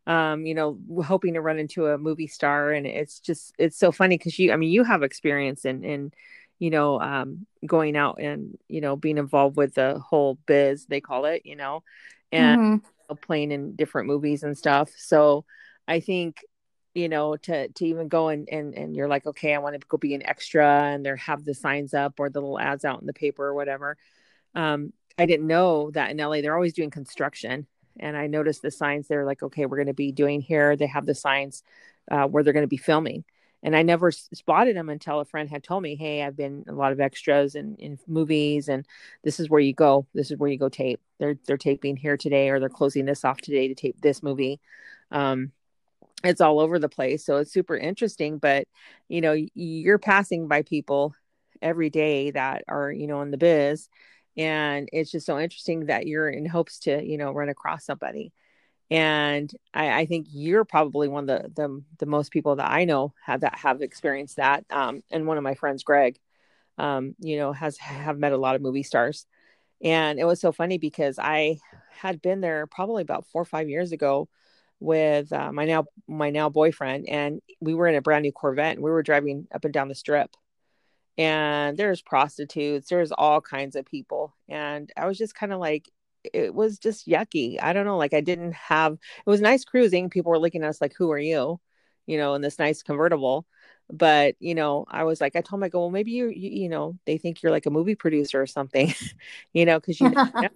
um, you know, hoping to run into a movie star. And it's just, it's so funny because you, I mean, you have experience in, in, you know, um, going out and, you know, being involved with the whole biz, they call it, you know, and mm-hmm. playing in different movies and stuff. So I think, you know, to, to even go and, and, and you're like, okay, I want to go be an extra and they have the signs up or the little ads out in the paper or whatever. Um, I didn't know that in LA, they're always doing construction. And I noticed the signs they're like, okay, we're going to be doing here. They have the signs uh, where they're going to be filming and I never spotted them until a friend had told me, "Hey, I've been a lot of extras in, in movies, and this is where you go. This is where you go tape. They're they're taping here today, or they're closing this off today to tape this movie." Um, it's all over the place, so it's super interesting. But you know, you're passing by people every day that are you know in the biz, and it's just so interesting that you're in hopes to you know run across somebody. And I, I, think you're probably one of the, the, the most people that I know have that have experienced that. Um, and one of my friends, Greg, um, you know, has have met a lot of movie stars, and it was so funny because I had been there probably about four or five years ago with uh, my now my now boyfriend, and we were in a brand new Corvette, and we were driving up and down the strip, and there's prostitutes, there's all kinds of people, and I was just kind of like, it was just yucky. I don't know. Like I didn't have, it was nice cruising. People were looking at us like, who are you? You know, in this nice convertible. But, you know, I was like, I told my go, well, maybe you, you, you know, they think you're like a movie producer or something, you know, cause you, know,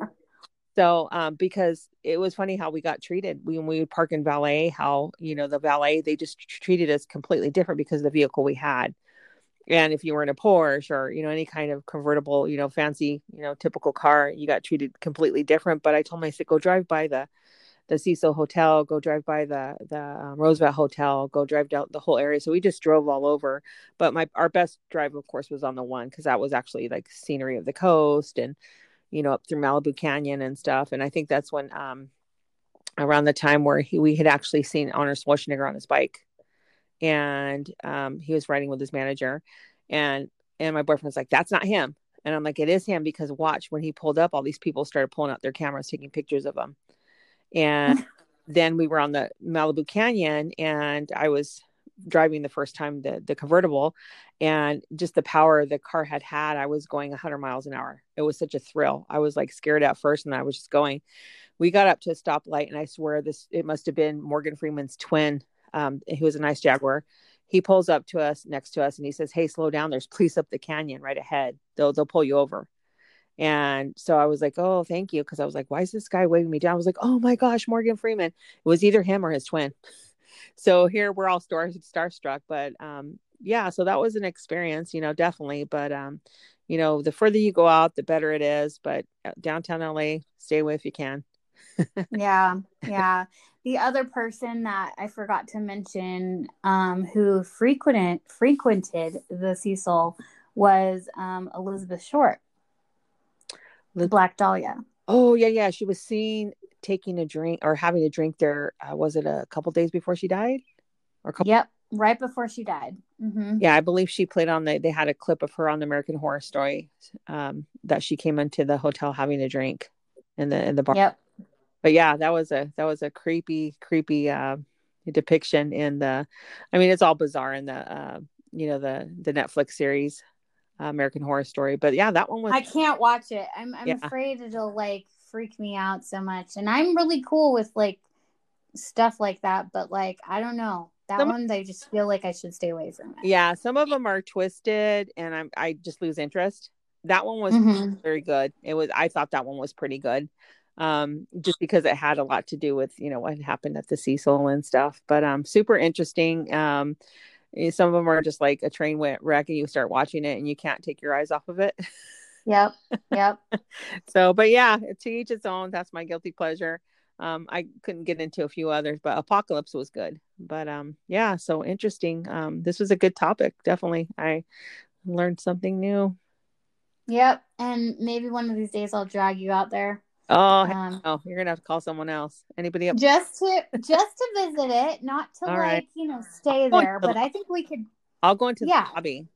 so, um, because it was funny how we got treated we, when we would park in valet, how, you know, the valet, they just treated us completely different because of the vehicle we had and if you were in a Porsche or you know any kind of convertible, you know, fancy, you know, typical car, you got treated completely different. But I told my go drive by the the Cecil Hotel, go drive by the the um, Roosevelt Hotel, go drive down the whole area. So we just drove all over. But my our best drive, of course, was on the one because that was actually like scenery of the coast and you know up through Malibu Canyon and stuff. And I think that's when um around the time where he, we had actually seen Arnold Schwarzenegger on his bike and um, he was riding with his manager and and my boyfriend's like that's not him. And i'm like it is him because watch when he pulled up all these people started pulling out their cameras taking pictures of him. And then we were on the malibu canyon and i was driving the first time the the convertible and just the power the car had had i was going 100 miles an hour. It was such a thrill. I was like scared at first and i was just going. We got up to a stoplight and i swear this it must have been morgan freeman's twin um, who was a nice Jaguar. He pulls up to us next to us and he says, Hey, slow down. There's police up the canyon right ahead. They'll, they'll pull you over. And so I was like, Oh, thank you. Cause I was like, why is this guy waving me down? I was like, Oh my gosh, Morgan Freeman. It was either him or his twin. so here we're all star starstruck, but, um, yeah, so that was an experience, you know, definitely. But, um, you know, the further you go out, the better it is. But uh, downtown LA, stay away if you can. yeah, yeah the other person that I forgot to mention um, who frequented frequented the Cecil was um, Elizabeth Short, the Black Dahlia. Oh yeah, yeah. She was seen taking a drink or having a drink there. Uh, was it a couple days before she died? Or couple- Yep, right before she died. Mm-hmm. Yeah, I believe she played on the. They had a clip of her on the American Horror Story um, that she came into the hotel having a drink in the in the bar. Yep but yeah, that was a that was a creepy, creepy uh, depiction in the. I mean, it's all bizarre in the uh, you know the the Netflix series uh, American Horror Story. But yeah, that one was. I can't watch it. I'm I'm yeah. afraid it'll like freak me out so much, and I'm really cool with like stuff like that. But like, I don't know that some, one. I just feel like I should stay away from it. Yeah, some of them are twisted, and I'm I just lose interest. That one was mm-hmm. very good. It was. I thought that one was pretty good um, just because it had a lot to do with you know what happened at the Cecil and stuff. But um, super interesting. Um, eh, some of them are just like a train wreck, and you start watching it and you can't take your eyes off of it. Yep. Yep. so, but yeah, to each its own. That's my guilty pleasure. Um, I couldn't get into a few others, but Apocalypse was good. But um, yeah, so interesting. Um, this was a good topic. Definitely, I learned something new. Yep, and maybe one of these days I'll drag you out there Oh, Um, oh, you're gonna have to call someone else. Anybody up? just to just to visit it, not to All like right. you know stay there. to the- But I think we could. I'll go into Yeah. the lobby.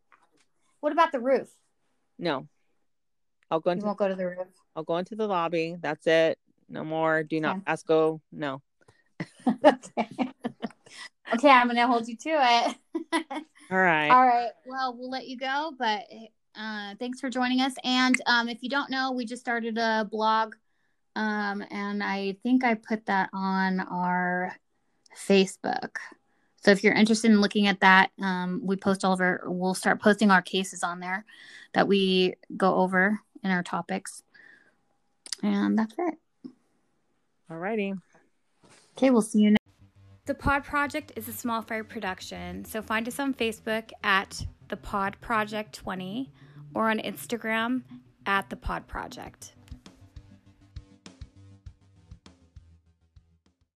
What about the roof? No, I'll go You into won't go to the roof. I'll go into the lobby. That's it. No more. Do not Okay. pass go. No. okay. okay, I'm gonna hold you to it. All right. All right. Well, we'll let you go, but uh, thanks for joining us. And um, if you don't know, we just started a blog, um, and I think I put that on our Facebook. So if you're interested in looking at that, um, we post all of our. We'll start posting our cases on there that we go over in our topics, and that's it. All righty. Okay, we'll see you. Next- The Pod Project is a small fry production, so find us on Facebook at the Pod Project 20 or on Instagram at the Pod Project.